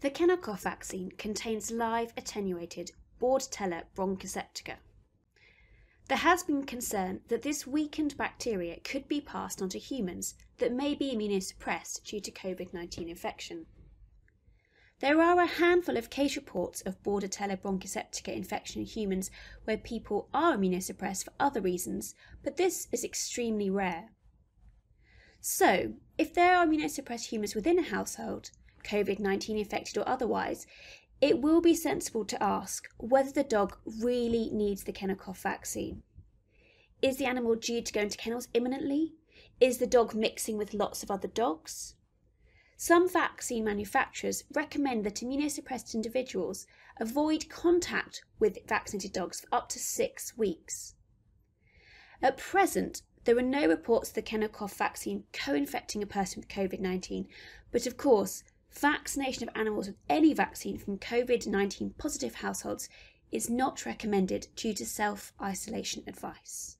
The kennel cough vaccine contains live attenuated Bordetella bronchoseptica. There has been concern that this weakened bacteria could be passed on to humans that may be immunosuppressed due to COVID 19 infection. There are a handful of case reports of Bordetella bronchoseptica infection in humans where people are immunosuppressed for other reasons, but this is extremely rare. So, if there are immunosuppressed humans within a household, COVID 19 infected or otherwise, it will be sensible to ask whether the dog really needs the kennel cough vaccine. Is the animal due to go into kennels imminently? Is the dog mixing with lots of other dogs? Some vaccine manufacturers recommend that immunosuppressed individuals avoid contact with vaccinated dogs for up to six weeks. At present, there are no reports of the kennel cough vaccine co infecting a person with COVID 19, but of course, vaccination of animals with any vaccine from COVID 19 positive households is not recommended due to self isolation advice.